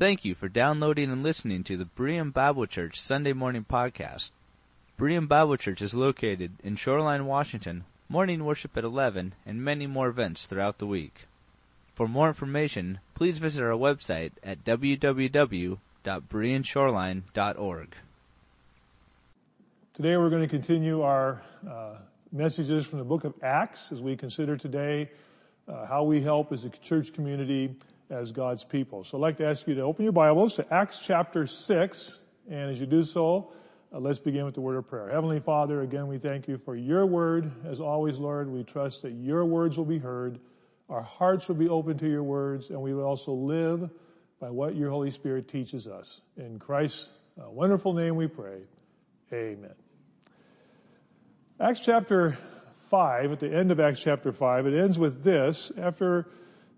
Thank you for downloading and listening to the Berean Bible Church Sunday Morning Podcast. Berean Bible Church is located in Shoreline, Washington, morning worship at 11, and many more events throughout the week. For more information, please visit our website at www.bereanshoreline.org. Today we're going to continue our uh, messages from the book of Acts as we consider today uh, how we help as a church community as God's people. So I'd like to ask you to open your Bibles to Acts chapter 6, and as you do so, uh, let's begin with the word of prayer. Heavenly Father, again, we thank you for your word. As always, Lord, we trust that your words will be heard, our hearts will be open to your words, and we will also live by what your Holy Spirit teaches us. In Christ's uh, wonderful name we pray. Amen. Acts chapter 5, at the end of Acts chapter 5, it ends with this. After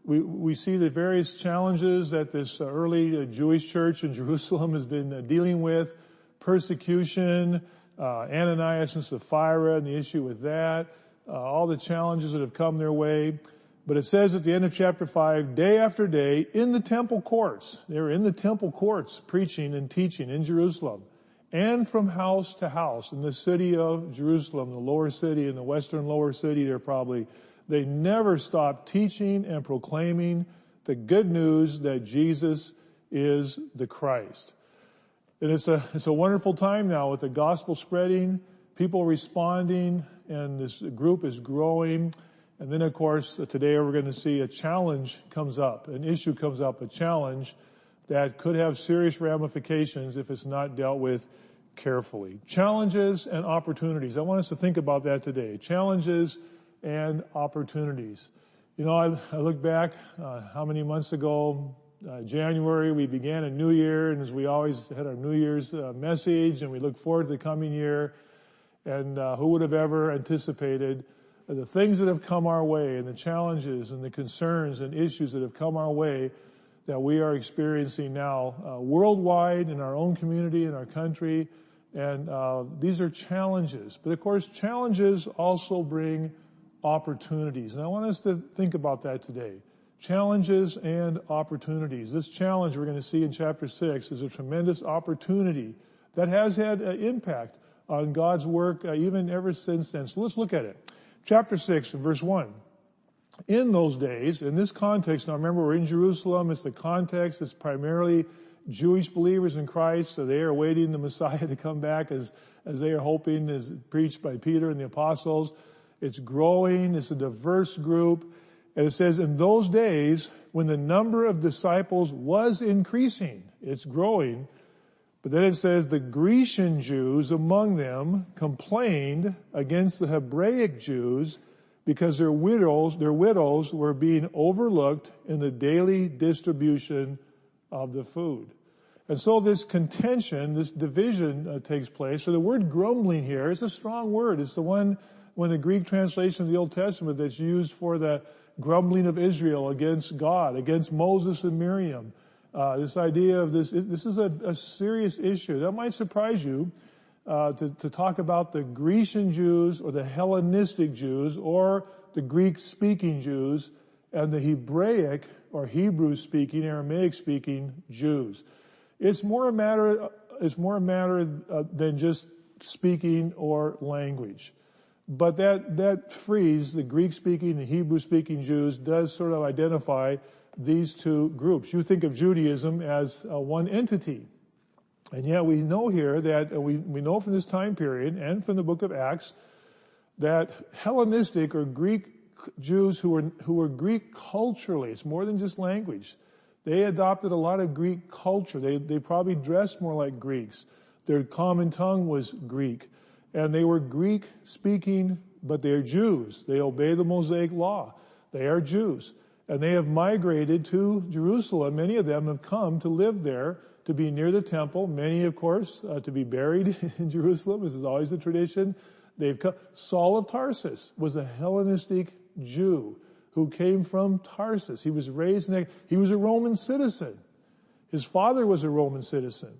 we, we see the various challenges that this early uh, Jewish church in Jerusalem has been uh, dealing with, persecution, uh, Ananias and Sapphira and the issue with that, uh, all the challenges that have come their way. But it says at the end of chapter 5, day after day in the temple courts, they were in the temple courts preaching and teaching in Jerusalem, and from house to house in the city of Jerusalem, the lower city and the western lower city, they're probably they never stopped teaching and proclaiming the good news that Jesus is the Christ. And it's a, it's a wonderful time now with the gospel spreading, people responding, and this group is growing. And then of course, today we're going to see a challenge comes up, an issue comes up, a challenge that could have serious ramifications if it's not dealt with carefully. Challenges and opportunities. I want us to think about that today. Challenges and opportunities. You know, I, look back, uh, how many months ago, uh, January, we began a new year, and as we always had our New Year's uh, message, and we look forward to the coming year. And who would have ever anticipated the things that have come our way, and the challenges, and the concerns and issues that have come our way that we are experiencing now worldwide in our own community, in our country, and uh, these are challenges. But of course, challenges also bring opportunities. And I want us to think about that today. Challenges and opportunities. This challenge we're going to see in chapter 6 is a tremendous opportunity that has had an impact on God's work uh, even ever since then. So let's look at it. Chapter 6 verse 1. In those days, in this context, now remember we're in Jerusalem, it's the context, it's primarily Jewish believers in Christ, so they are waiting the Messiah to come back as, as they are hoping, as preached by Peter and the apostles. It's growing. It's a diverse group. And it says in those days when the number of disciples was increasing, it's growing. But then it says the Grecian Jews among them complained against the Hebraic Jews because their widows, their widows were being overlooked in the daily distribution of the food. And so this contention, this division uh, takes place. So the word grumbling here is a strong word. It's the one when the Greek translation of the Old Testament that's used for the grumbling of Israel against God, against Moses and Miriam. Uh, this idea of this, this is a, a, serious issue. That might surprise you uh, to, to talk about the Grecian Jews or the Hellenistic Jews or the Greek-speaking Jews and the Hebraic or Hebrew-speaking, Aramaic-speaking Jews. It's more a matter, it's more a matter uh, than just speaking or language. But that, that phrase, the Greek speaking and Hebrew speaking Jews does sort of identify these two groups. You think of Judaism as uh, one entity. And yet we know here that, uh, we, we know from this time period and from the book of Acts that Hellenistic or Greek Jews who were, who were Greek culturally, it's more than just language. They adopted a lot of Greek culture. They, they probably dressed more like Greeks. Their common tongue was Greek. And they were Greek speaking, but they're Jews. They obey the Mosaic law. They are Jews. And they have migrated to Jerusalem. Many of them have come to live there, to be near the temple. Many, of course, uh, to be buried in Jerusalem. This is always the tradition. They've come. Saul of Tarsus was a Hellenistic Jew who came from Tarsus. He was raised in a, he was a Roman citizen. His father was a Roman citizen.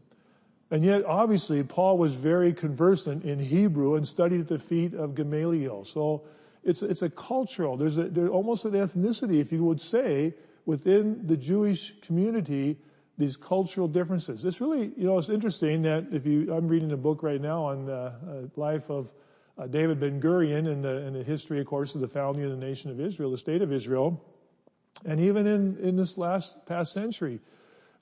And yet, obviously, Paul was very conversant in Hebrew and studied at the feet of Gamaliel. So it's, it's a cultural, there's, a, there's almost an ethnicity, if you would say, within the Jewish community. these cultural differences. It's really, you know, it's interesting that if you, I'm reading a book right now on the uh, life of uh, David Ben Gurion and the, and the history, of course, of the founding of the nation of Israel, the state of Israel. And even in, in this last past century,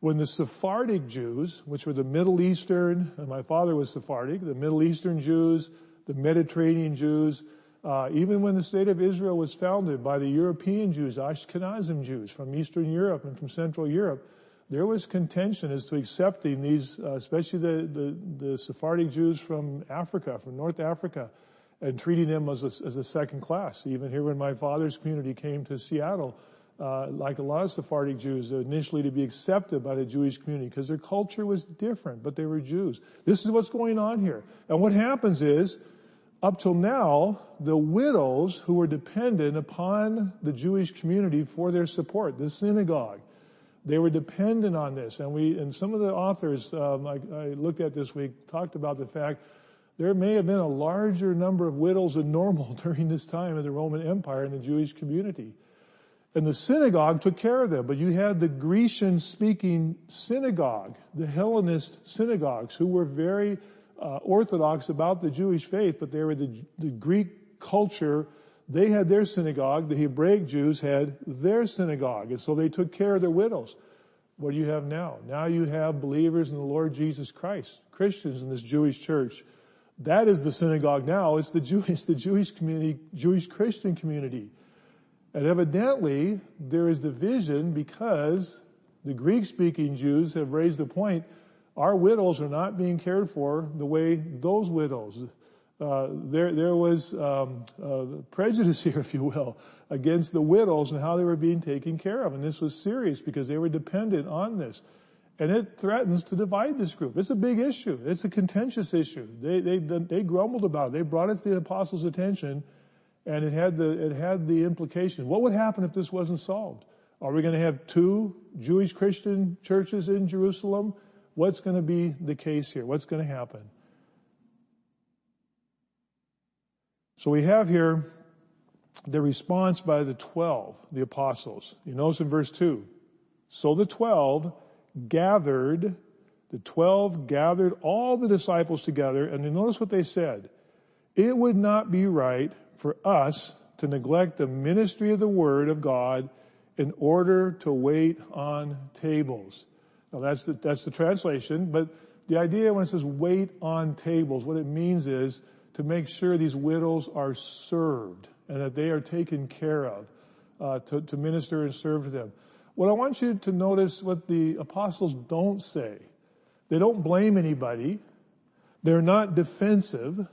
when the Sephardic Jews, which were the Middle Eastern, and my father was Sephardic, the Middle Eastern Jews, the Mediterranean Jews, uh, even when the state of Israel was founded by the European Jews, Ashkenazim Jews from Eastern Europe and from Central Europe, there was contention as to accepting these, uh, especially the, the, the, Sephardic Jews from Africa, from North Africa, and treating them as a, as a second class. Even here when my father's community came to Seattle, uh, like a lot of Sephardic Jews, initially to be accepted by the Jewish community because their culture was different, but they were Jews. This is what's going on here. And what happens is, up till now, the widows who were dependent upon the Jewish community for their support, the synagogue, they were dependent on this. And we, and some of the authors um, I, I looked at this week talked about the fact there may have been a larger number of widows than normal during this time of the Roman Empire in the Jewish community. And the synagogue took care of them, but you had the Grecian speaking synagogue, the Hellenist synagogues who were very uh, orthodox about the Jewish faith, but they were the, the Greek culture. They had their synagogue. The Hebraic Jews had their synagogue. And so they took care of their widows. What do you have now? Now you have believers in the Lord Jesus Christ, Christians in this Jewish church. That is the synagogue now. It's the Jewish, the Jewish community, Jewish Christian community. And evidently, there is division because the Greek speaking Jews have raised the point, our widows are not being cared for the way those widows. Uh, there, there was um, uh, prejudice here, if you will, against the widows and how they were being taken care of, and this was serious because they were dependent on this, and it threatens to divide this group. It's a big issue. It's a contentious issue. They they they grumbled about it. They brought it to the apostles' attention, and it had the, it had the implication. What would happen if this wasn't solved? Are we going to have two Jewish Christian churches in Jerusalem? What's going to be the case here? What's going to happen? So we have here the response by the twelve, the apostles. You notice in verse two. So the twelve gathered, the twelve gathered all the disciples together, and you notice what they said. It would not be right for us to neglect the ministry of the Word of God in order to wait on tables. Now that's the, that's the translation, but the idea when it says wait on tables, what it means is to make sure these widows are served and that they are taken care of, uh, to, to minister and serve them. What I want you to notice what the apostles don't say. They don't blame anybody. They're not defensive.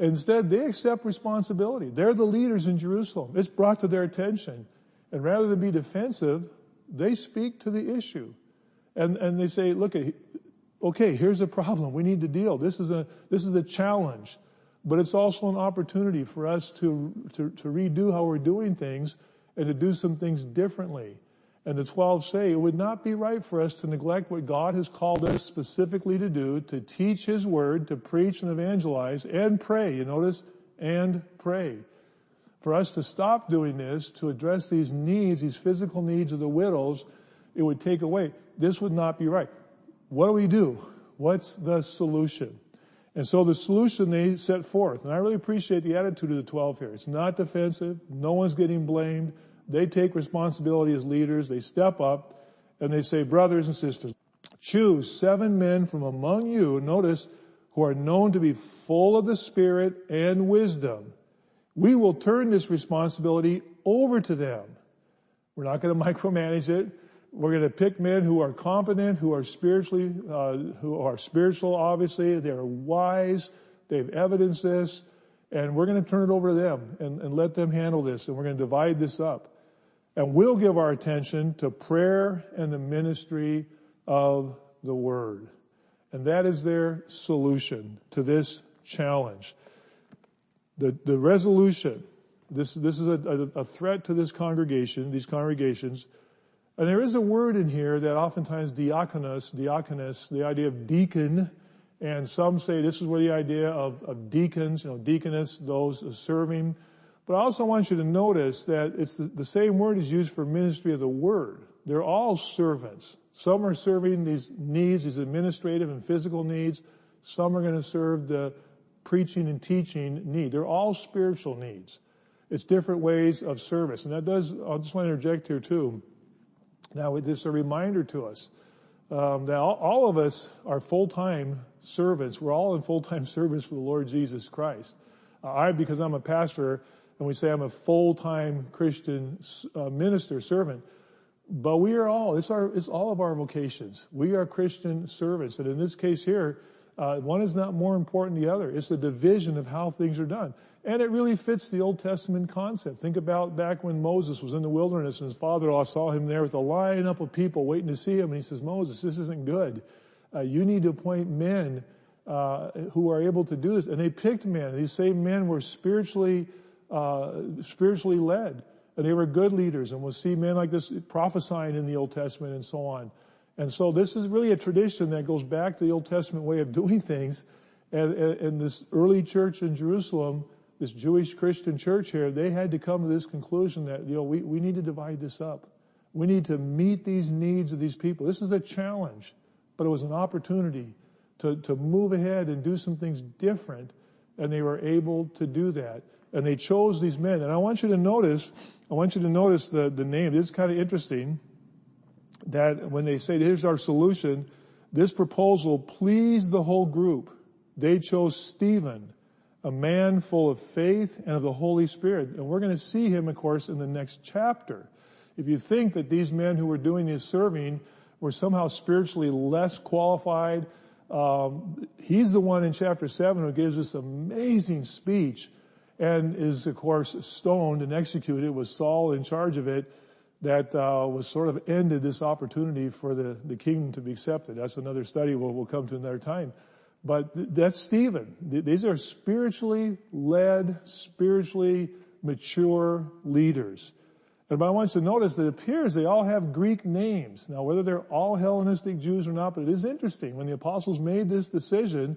Instead, they accept responsibility. They're the leaders in Jerusalem. It's brought to their attention. And rather than be defensive, they speak to the issue. And, and they say, look, okay, here's a problem. We need to deal. This is a, this is a challenge. But it's also an opportunity for us to, to, to redo how we're doing things and to do some things differently. And the 12 say it would not be right for us to neglect what God has called us specifically to do, to teach His Word, to preach and evangelize, and pray. You notice? And pray. For us to stop doing this, to address these needs, these physical needs of the widows, it would take away. This would not be right. What do we do? What's the solution? And so the solution they set forth, and I really appreciate the attitude of the 12 here. It's not defensive. No one's getting blamed. They take responsibility as leaders. They step up and they say, brothers and sisters, choose seven men from among you, notice, who are known to be full of the Spirit and wisdom. We will turn this responsibility over to them. We're not going to micromanage it. We're going to pick men who are competent, who are spiritually, uh, who are spiritual, obviously. They're wise. They've evidenced this. And we're going to turn it over to them and, and let them handle this. And we're going to divide this up. And we'll give our attention to prayer and the ministry of the Word. And that is their solution to this challenge. The, the resolution, this, this is a, a, threat to this congregation, these congregations, and there is a word in here that oftentimes diaconus, diaconus, the idea of deacon, and some say this is where the idea of, of deacons, you know, deaconess, those serving but I also want you to notice that it's the, the same word is used for ministry of the word. They're all servants. Some are serving these needs, these administrative and physical needs. Some are going to serve the preaching and teaching need. They're all spiritual needs. It's different ways of service. And that does, I'll just want to interject here too. Now, is a reminder to us um, that all, all, of us are full-time servants. We're all in full-time service for the Lord Jesus Christ. Uh, I, because I'm a pastor, and we say I'm a full-time Christian uh, minister, servant, but we are all, it's our, it's all of our vocations. We are Christian servants. And in this case here, uh, one is not more important than the other. It's a division of how things are done. And it really fits the Old Testament concept. Think about back when Moses was in the wilderness and his father-in-law saw him there with a line up of people waiting to see him and he says, Moses, this isn't good. Uh, you need to appoint men uh, who are able to do this. And they picked men. These same men were spiritually, uh, spiritually led. And they were good leaders. And we'll see men like this prophesying in the Old Testament and so on. And so this is really a tradition that goes back to the Old Testament way of doing things. And, and, this early church in Jerusalem this Jewish Christian church here, they had to come to this conclusion that, you know, we, we need to divide this up. We need to meet these needs of these people. This is a challenge, but it was an opportunity to, to move ahead and do some things different, and they were able to do that. And they chose these men. And I want you to notice, I want you to notice the, the name. This is kind of interesting that when they say, here's our solution, this proposal pleased the whole group. They chose Stephen a man full of faith and of the Holy Spirit. And we're going to see him, of course, in the next chapter. If you think that these men who were doing this serving were somehow spiritually less qualified, um, he's the one in chapter 7 who gives this amazing speech and is, of course, stoned and executed with Saul in charge of it that uh, was sort of ended this opportunity for the, the kingdom to be accepted. That's another study we'll, we'll come to another time. But that's Stephen. These are spiritually led, spiritually mature leaders. And I want you to notice that it appears they all have Greek names. Now, whether they're all Hellenistic Jews or not, but it is interesting. When the apostles made this decision,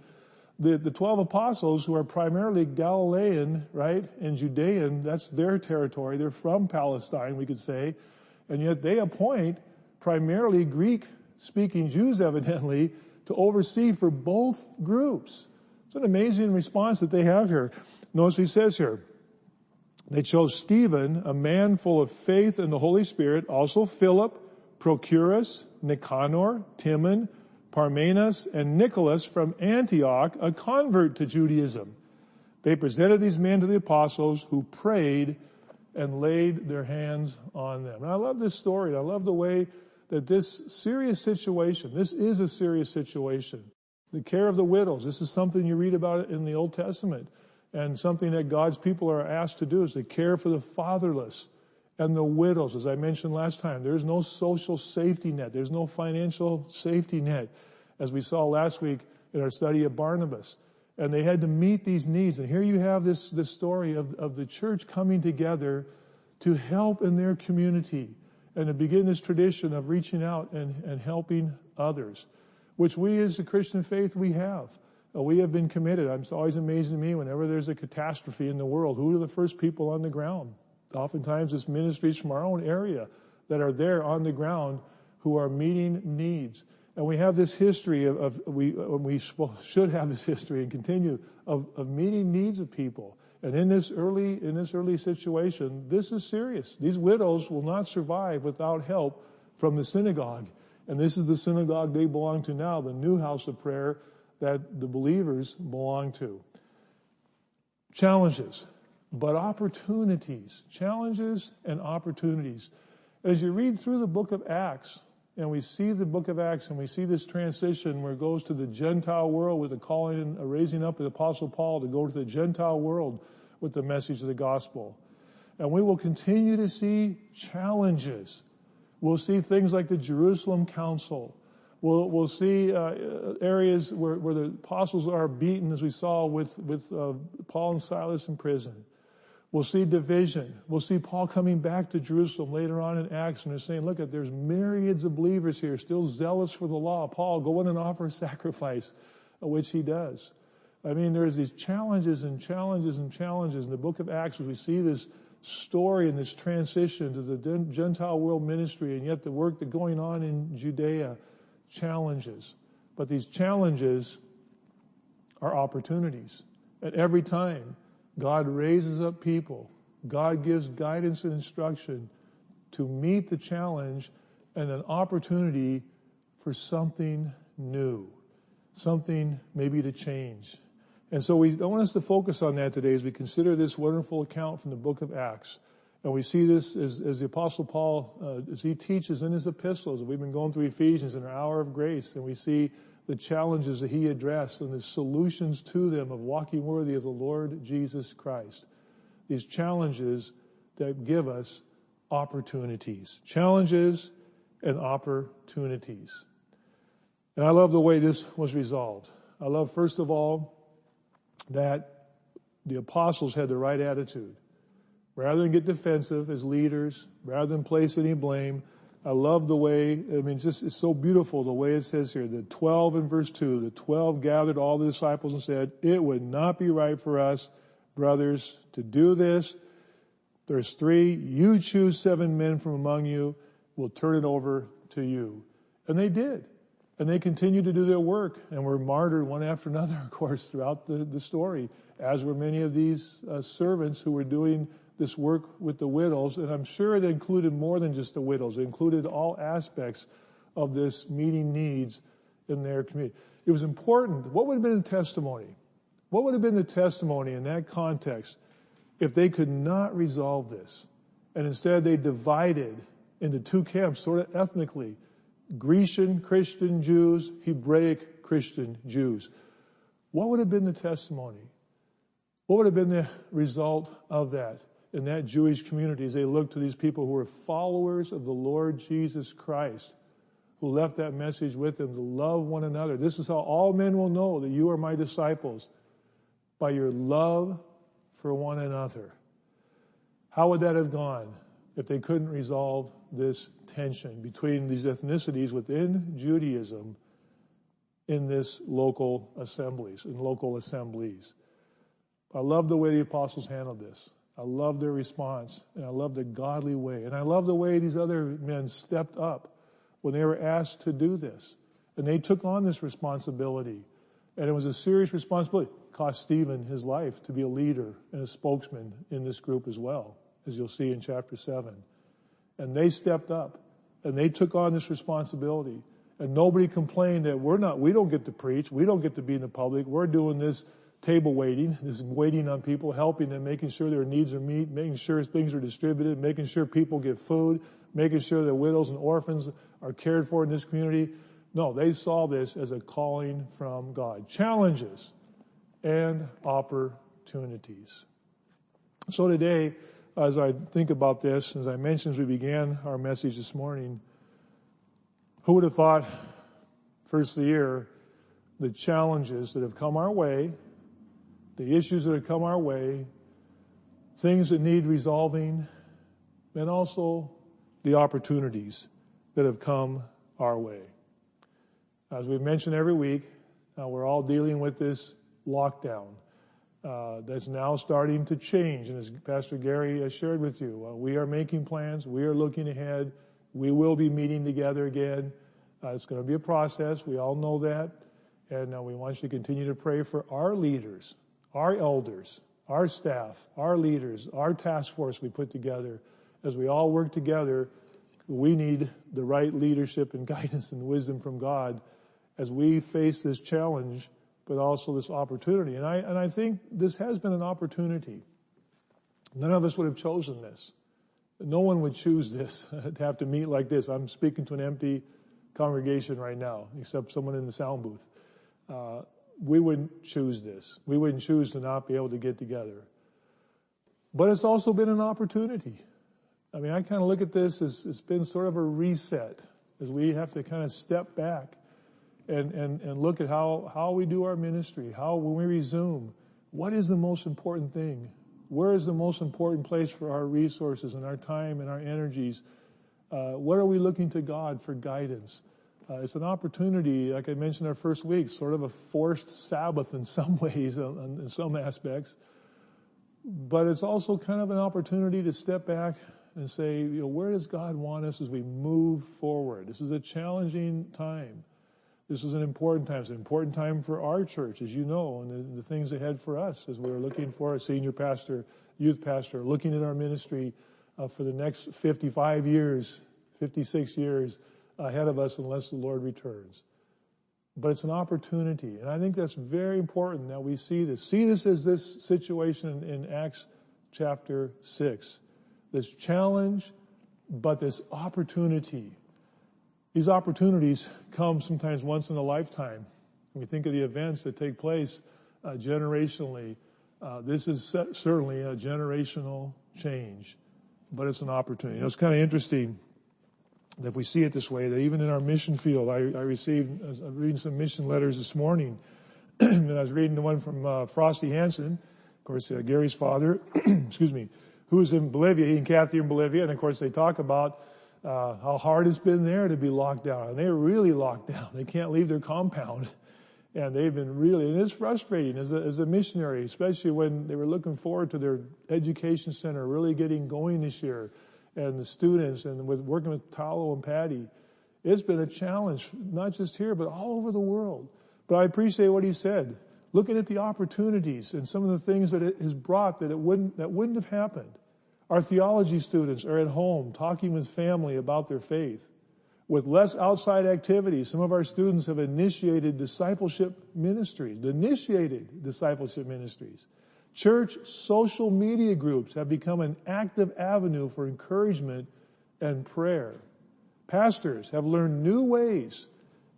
the, the 12 apostles who are primarily Galilean, right, and Judean, that's their territory. They're from Palestine, we could say. And yet they appoint primarily Greek speaking Jews evidently to oversee for both groups. It's an amazing response that they have here. Notice he says here, they chose Stephen, a man full of faith in the Holy Spirit, also Philip, Procorus, Nicanor, Timon, Parmenas, and Nicholas from Antioch, a convert to Judaism. They presented these men to the apostles who prayed and laid their hands on them. And I love this story. I love the way that this serious situation, this is a serious situation. The care of the widows, this is something you read about in the Old Testament and something that God's people are asked to do is to care for the fatherless and the widows. As I mentioned last time, there's no social safety net. There's no financial safety net as we saw last week in our study of Barnabas. And they had to meet these needs. And here you have this, this story of, of the church coming together to help in their community and to begin this tradition of reaching out and, and helping others, which we as a Christian faith, we have. Uh, we have been committed. It's always amazing to me whenever there's a catastrophe in the world, who are the first people on the ground? Oftentimes it's ministries from our own area that are there on the ground who are meeting needs. And we have this history of, of we, uh, we should have this history and continue of, of meeting needs of people. And in this early, in this early situation, this is serious. These widows will not survive without help from the synagogue. And this is the synagogue they belong to now, the new house of prayer that the believers belong to. Challenges, but opportunities. Challenges and opportunities. As you read through the book of Acts, and we see the book of Acts and we see this transition where it goes to the Gentile world with the calling and raising up of the apostle Paul to go to the Gentile world with the message of the gospel. And we will continue to see challenges. We'll see things like the Jerusalem Council. We'll, we'll see uh, areas where, where the apostles are beaten, as we saw with, with uh, Paul and Silas in prison. We'll see division. We'll see Paul coming back to Jerusalem later on in Acts and they're saying, look, at there's myriads of believers here still zealous for the law. Paul, go in and offer a sacrifice, which he does. I mean, there's these challenges and challenges and challenges in the book of Acts as we see this, story and this transition to the Gentile world ministry and yet the work that going on in Judea challenges. But these challenges are opportunities. At every time, God raises up people. God gives guidance and instruction to meet the challenge and an opportunity for something new, something maybe to change. And so we I want us to focus on that today as we consider this wonderful account from the book of Acts. And we see this as, as the apostle Paul, uh, as he teaches in his epistles. We've been going through Ephesians in our hour of grace and we see the challenges that he addressed and the solutions to them of walking worthy of the Lord Jesus Christ. These challenges that give us opportunities. Challenges and opportunities. And I love the way this was resolved. I love, first of all, that the apostles had the right attitude. Rather than get defensive as leaders, rather than place any blame, I love the way, I mean, it's just, it's so beautiful the way it says here, the 12 in verse 2, the 12 gathered all the disciples and said, it would not be right for us, brothers, to do this. There's three, you choose seven men from among you, we'll turn it over to you. And they did. And they continued to do their work and were martyred one after another, of course, throughout the, the story, as were many of these uh, servants who were doing this work with the widows. And I'm sure it included more than just the widows. It included all aspects of this meeting needs in their community. It was important. What would have been the testimony? What would have been the testimony in that context if they could not resolve this? And instead they divided into two camps, sort of ethnically. Grecian Christian Jews, Hebraic Christian Jews. What would have been the testimony? What would have been the result of that in that Jewish community as they looked to these people who were followers of the Lord Jesus Christ, who left that message with them to love one another? This is how all men will know that you are my disciples by your love for one another. How would that have gone if they couldn't resolve this tension between these ethnicities within Judaism in this local assemblies, in local assemblies. I love the way the apostles handled this. I love their response and I love the godly way. And I love the way these other men stepped up when they were asked to do this. And they took on this responsibility. And it was a serious responsibility. It cost Stephen his life to be a leader and a spokesman in this group as well, as you'll see in chapter 7. And they stepped up and they took on this responsibility. And nobody complained that we're not, we don't get to preach, we don't get to be in the public, we're doing this table waiting, this is waiting on people, helping them, making sure their needs are met, making sure things are distributed, making sure people get food, making sure that widows and orphans are cared for in this community. No, they saw this as a calling from God. Challenges and opportunities. So today, as I think about this, as I mentioned as we began our message this morning, who would have thought first of the year the challenges that have come our way, the issues that have come our way, things that need resolving, and also the opportunities that have come our way. As we've mentioned every week, uh, we're all dealing with this lockdown uh, that's now starting to change. And as Pastor Gary has shared with you, uh, we are making plans. We are looking ahead. We will be meeting together again. It's going to be a process. We all know that. And we want you to continue to pray for our leaders, our elders, our staff, our leaders, our task force we put together. As we all work together, we need the right leadership and guidance and wisdom from God as we face this challenge but also this opportunity. And I, and I think this has been an opportunity. None of us would have chosen this. No one would choose this, to have to meet like this. I'm speaking to an empty congregation right now, except someone in the sound booth. Uh, we wouldn't choose this. We wouldn't choose to not be able to get together. But it's also been an opportunity. I mean, I kind of look at this as it's been sort of a reset as we have to kind of step back and, and, and look at how, how we do our ministry, how when we resume, what is the most important thing? Where is the most important place for our resources and our time and our energies? Uh, what are we looking to God for guidance? Uh, it's an opportunity, like I mentioned our first week, sort of a forced Sabbath in some ways, in some aspects. but it's also kind of an opportunity to step back and say, you know, where does God want us as we move forward? This is a challenging time. This is an important time. It's an important time for our church, as you know, and the, the things ahead for us as we're looking for a senior pastor, youth pastor, looking at our ministry uh, for the next 55 years, 56 years ahead of us unless the Lord returns. But it's an opportunity. And I think that's very important that we see this. See this as this situation in, in Acts chapter 6 this challenge, but this opportunity. These opportunities come sometimes once in a lifetime. We think of the events that take place uh, generationally, uh, this is certainly a generational change, but it's an opportunity. You know, it's kind of interesting if we see it this way, that even in our mission field, I, I received, I was reading some mission letters this morning, and I was reading the one from uh, Frosty Hansen, of course, uh, Gary's father, excuse me, who's in Bolivia, he and Kathy in Bolivia, and of course they talk about uh, how hard it's been there to be locked down. And they're really locked down. They can't leave their compound. And they've been really, and it's frustrating as a, as a missionary, especially when they were looking forward to their education center really getting going this year and the students and with working with Talo and Patty. It's been a challenge, not just here, but all over the world. But I appreciate what he said. Looking at the opportunities and some of the things that it has brought that it wouldn't, that wouldn't have happened. Our theology students are at home talking with family about their faith. With less outside activity, some of our students have initiated discipleship ministries, initiated discipleship ministries. Church social media groups have become an active avenue for encouragement and prayer. Pastors have learned new ways,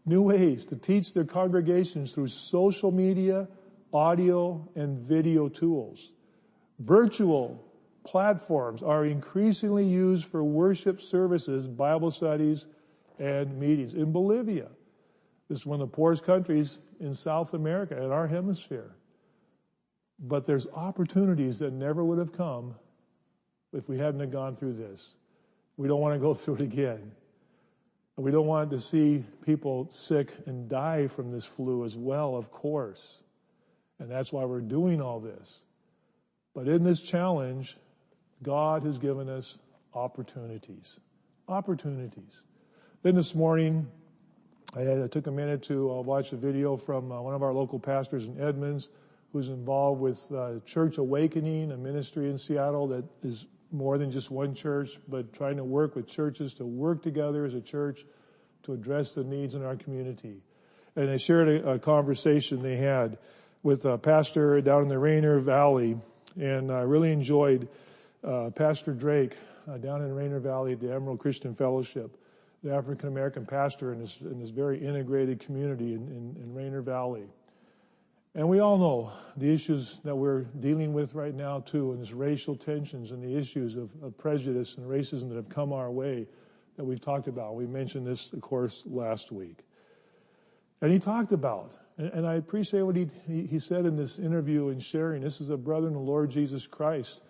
new ways to teach their congregations through social media, audio, and video tools. Virtual platforms are increasingly used for worship services, Bible studies, and meetings. In Bolivia, this is one of the poorest countries in South America, in our hemisphere. But there's opportunities that never would have come if we hadn't have gone through this. We don't want to go through it again. We don't want to see people sick and die from this flu as well, of course. And that's why we're doing all this. But in this challenge, God has given us opportunities. Opportunities. Then this morning, I, had, I took a minute to uh, watch a video from uh, one of our local pastors in Edmonds who's involved with uh, Church Awakening, a ministry in Seattle that is more than just one church, but trying to work with churches to work together as a church to address the needs in our community. And they shared a, a conversation they had with a pastor down in the Rainier Valley, and I really enjoyed uh, Pastor Drake uh, down in Rainier Valley at the Emerald Christian Fellowship, the African American pastor in this, in this very integrated community in, in, in Rainier Valley. And we all know the issues that we're dealing with right now too, and this racial tensions and the issues of, prejudice and racism that have come our way that we've talked about. We mentioned this, of course, last week. And he talked about, and, I appreciate what he, said in this interview and sharing. This is a brother in the Lord Jesus Christ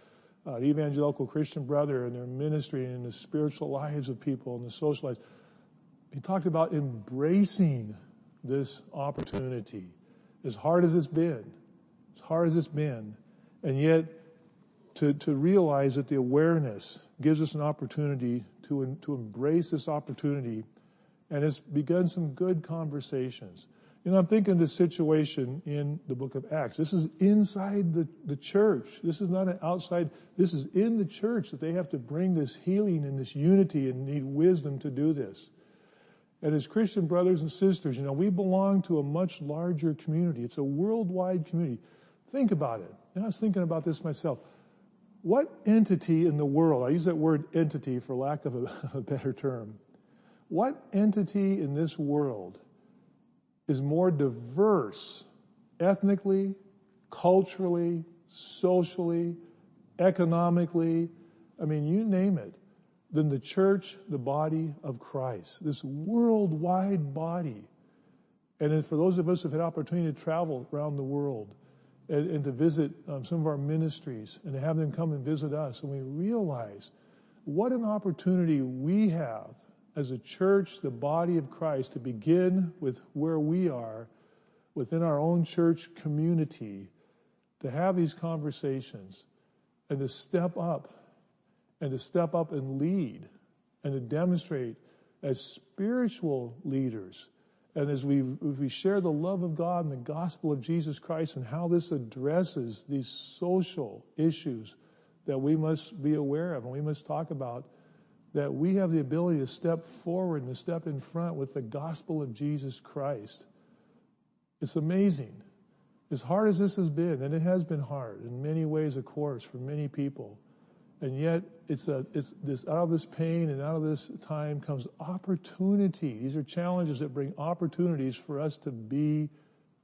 the evangelical Christian brother and their ministry and the spiritual lives of people and the social lives. He talked about embracing this opportunity. As hard as it's been, as hard as it's been, and yet to, to realize that the awareness gives us an opportunity to, to embrace this opportunity and it's begun some good conversations. You know, I'm thinking the situation in the book of Acts. This is inside the, the church. This is not an outside, this is in the church that they have to bring this healing and this unity and need wisdom to do this. And as Christian brothers and sisters, you know, we belong to a much larger community. It's a worldwide community. Think about it. I was thinking about this myself. What entity in the world, I use that word entity for lack of a, a better term, what entity in this world is more diverse ethnically, culturally, socially, economically, I mean, you name it, than the church, the body of Christ, this worldwide body. And for those of us who've had opportunity to travel around the world and, and to visit um, some of our ministries and to have them come and visit us, and we realize what an opportunity we have as a church, the body of Christ, to begin with where we are within our own church community, to have these conversations and to step up and to step up and lead and to demonstrate as spiritual leaders and as we, we share the love of God and the gospel of Jesus Christ and how this addresses these social issues that we must be aware of and we must talk about, that we have the ability to step forward and to step in front with the gospel of Jesus Christ. It's amazing. As hard as this has been, and it has been hard in many ways, of course, for many people, and yet it's a, it's this, out of this pain and out of this time comes opportunity. These are challenges that bring opportunities for us to be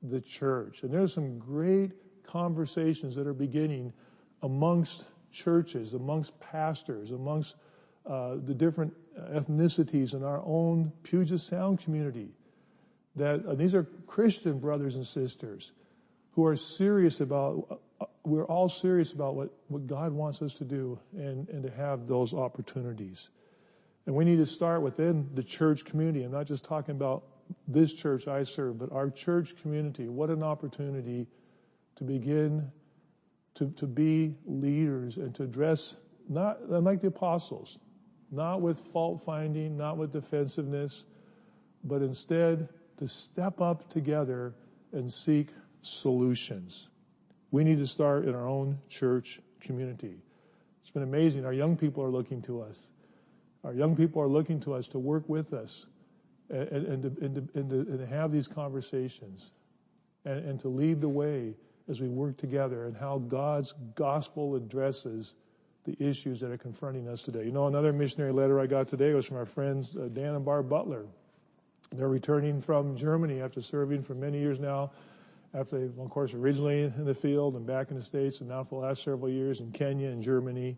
the church. And there's some great conversations that are beginning amongst churches, amongst pastors, amongst uh, the different ethnicities in our own Puget Sound community. That uh, these are Christian brothers and sisters who are serious about we're all serious about what, what God wants us to do and, and to have those opportunities. And we need to start within the church community. I'm not just talking about this church I serve, but our church community. What an opportunity to begin to, to be leaders and to address not like the apostles, not with fault finding, not with defensiveness, but instead to step up together and seek solutions. We need to start in our own church community. It's been amazing. Our young people are looking to us. Our young people are looking to us to work with us and, and, to, and, to, and, to, and to, have these conversations and, and to lead the way as we work together and how God's gospel addresses the issues that are confronting us today. You know, another missionary letter I got today was from our friends uh, Dan and Barb Butler. They're returning from Germany after serving for many years now after they, of course, originally in the field and back in the States and now for the last several years in Kenya and Germany.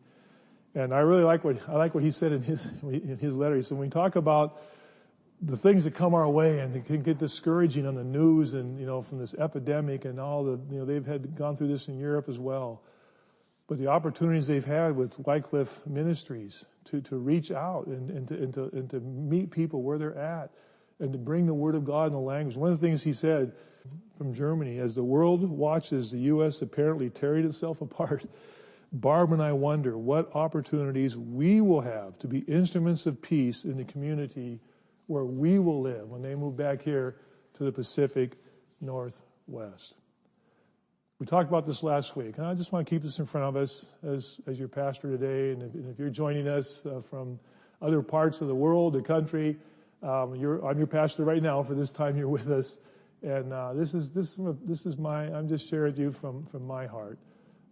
And I really like what, I like what he said in his, in his letter. He said, when we talk about the things that come our way and can get discouraging on the news and, you know, from this epidemic and all the, you know, they've had gone through this in Europe as well. But the opportunities they've had with Wycliffe Ministries to, to reach out and, and, to, and, to, and to meet people where they're at and to bring the Word of God in the language. One of the things he said, from Germany. As the world watches the U.S. apparently tearing itself apart, Barb and I wonder what opportunities we will have to be instruments of peace in the community where we will live when they move back here to the Pacific Northwest. We talked about this last week, and I just want to keep this in front of us as, as your pastor today. And if, and if you're joining us uh, from other parts of the world, the country, um, I'm your pastor right now for this time you're with us. And uh, this is this this is my I'm just sharing with you from from my heart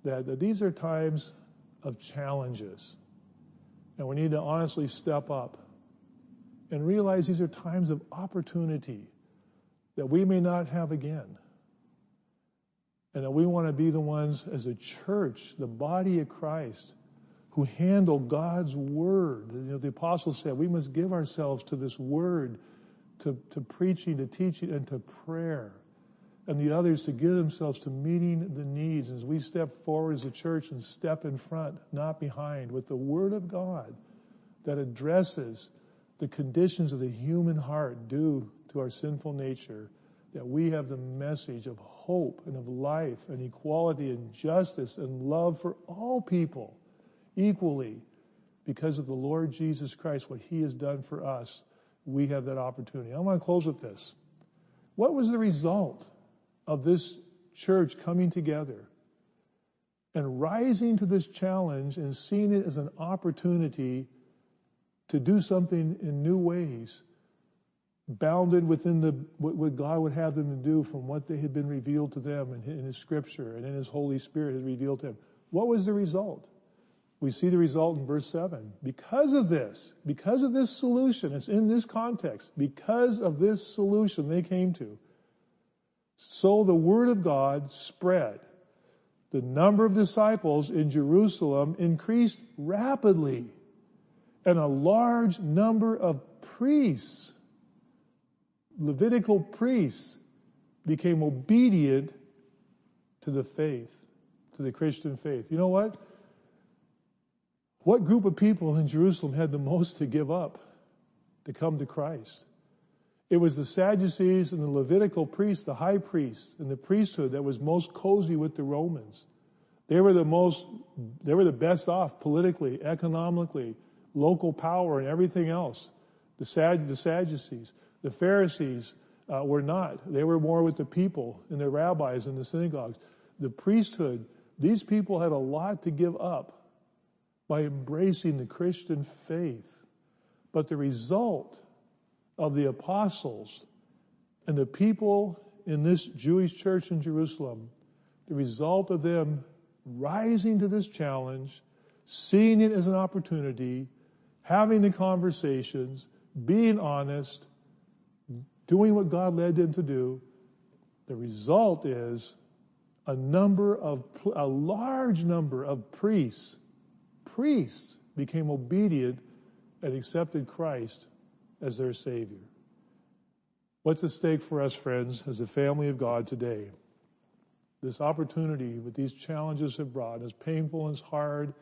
that, that these are times of challenges, and we need to honestly step up and realize these are times of opportunity that we may not have again. And that we want to be the ones as a church, the body of Christ, who handle God's word. You know, the apostle said we must give ourselves to this word to, to preaching, to teaching, and to prayer. And the others to give themselves to meeting the needs as we step forward as a church and step in front, not behind, with the Word of God that addresses the conditions of the human heart due to our sinful nature, that we have the message of hope and of life and equality and justice and love for all people equally because of the Lord Jesus Christ, what He has done for us we have that opportunity. I want to close with this. What was the result of this church coming together and rising to this challenge and seeing it as an opportunity to do something in new ways, bounded within the what, God would have them to do from what they had been revealed to them in, His Scripture and in His Holy Spirit had revealed to them. What was the result? We see the result in verse 7. Because of this, because of this solution, it's in this context, because of this solution they came to, so the word of God spread. The number of disciples in Jerusalem increased rapidly, and a large number of priests, Levitical priests, became obedient to the faith, to the Christian faith. You know what? What group of people in Jerusalem had the most to give up to come to Christ? It was the Sadducees and the Levitical priests, the high priests and the priesthood that was most cozy with the Romans. They were the most, they were the best off politically, economically, local power and everything else. The, Sad, the Sadducees, the Pharisees uh, were not. They were more with the people and the rabbis and the synagogues. The priesthood, these people had a lot to give up by embracing the Christian faith. But the result of the apostles and the people in this Jewish church in Jerusalem, the result of them rising to this challenge, seeing it as an opportunity, having the conversations, being honest, doing what God led them to do, the result is a number of, a large number of priests, priests became obedient and accepted Christ as their Savior. What's at stake for us, friends, as the family of God today? This opportunity, what these challenges have brought, as painful and as hard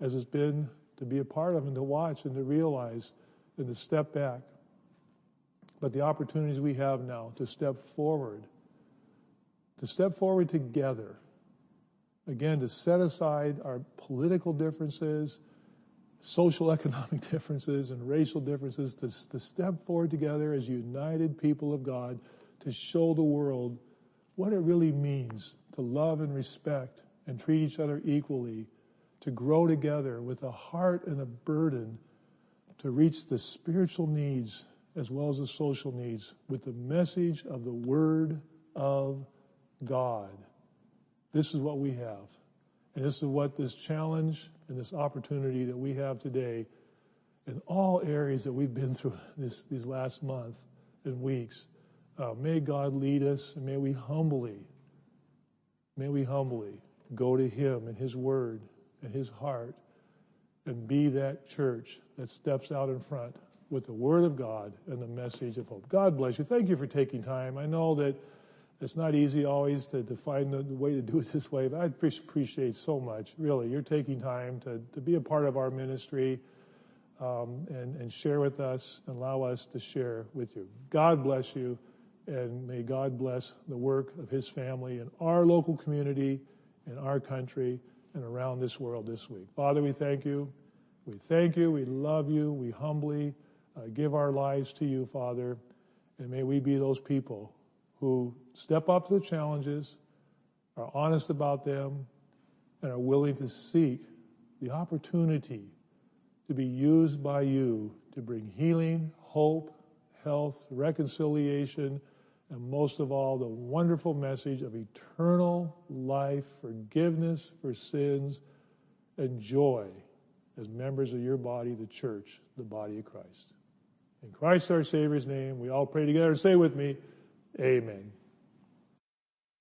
as it's been to be a part of and to watch and to realize and to step back. But the opportunities we have now to step forward, to step forward together, again, to set aside our political differences, social economic differences and racial differences to, to step forward together as united people of God to show the world what it really means to love and respect and treat each other equally, to grow together with a heart and a burden to reach the spiritual needs as well as the social needs with the message of the Word of God. This is what we have. And this is what this challenge and this opportunity that we have today in all areas that we've been through this, these last month and weeks. Uh, may God lead us and may we humbly, may we humbly go to Him and His Word and His heart and be that church that steps out in front with the Word of God and the message of hope. God bless you. Thank you for taking time. I know that it's not easy always to, find the, way to do it this way, but I appreciate so much, really. You're taking time to, to be a part of our ministry um, and, and share with us and allow us to share with you. God bless you, and may God bless the work of His family in our local community, in our country, and around this world this week. Father, we thank you. We thank you. We love you. We humbly uh, give our lives to you, Father, and may we be those people who step up to the challenges, are honest about them, and are willing to seek the opportunity to be used by you to bring healing, hope, health, reconciliation, and most of all, the wonderful message of eternal life, forgiveness for sins, and joy as members of your body, the church, the body of Christ. In Christ our Savior's name, we all pray together. Say with me, Amen.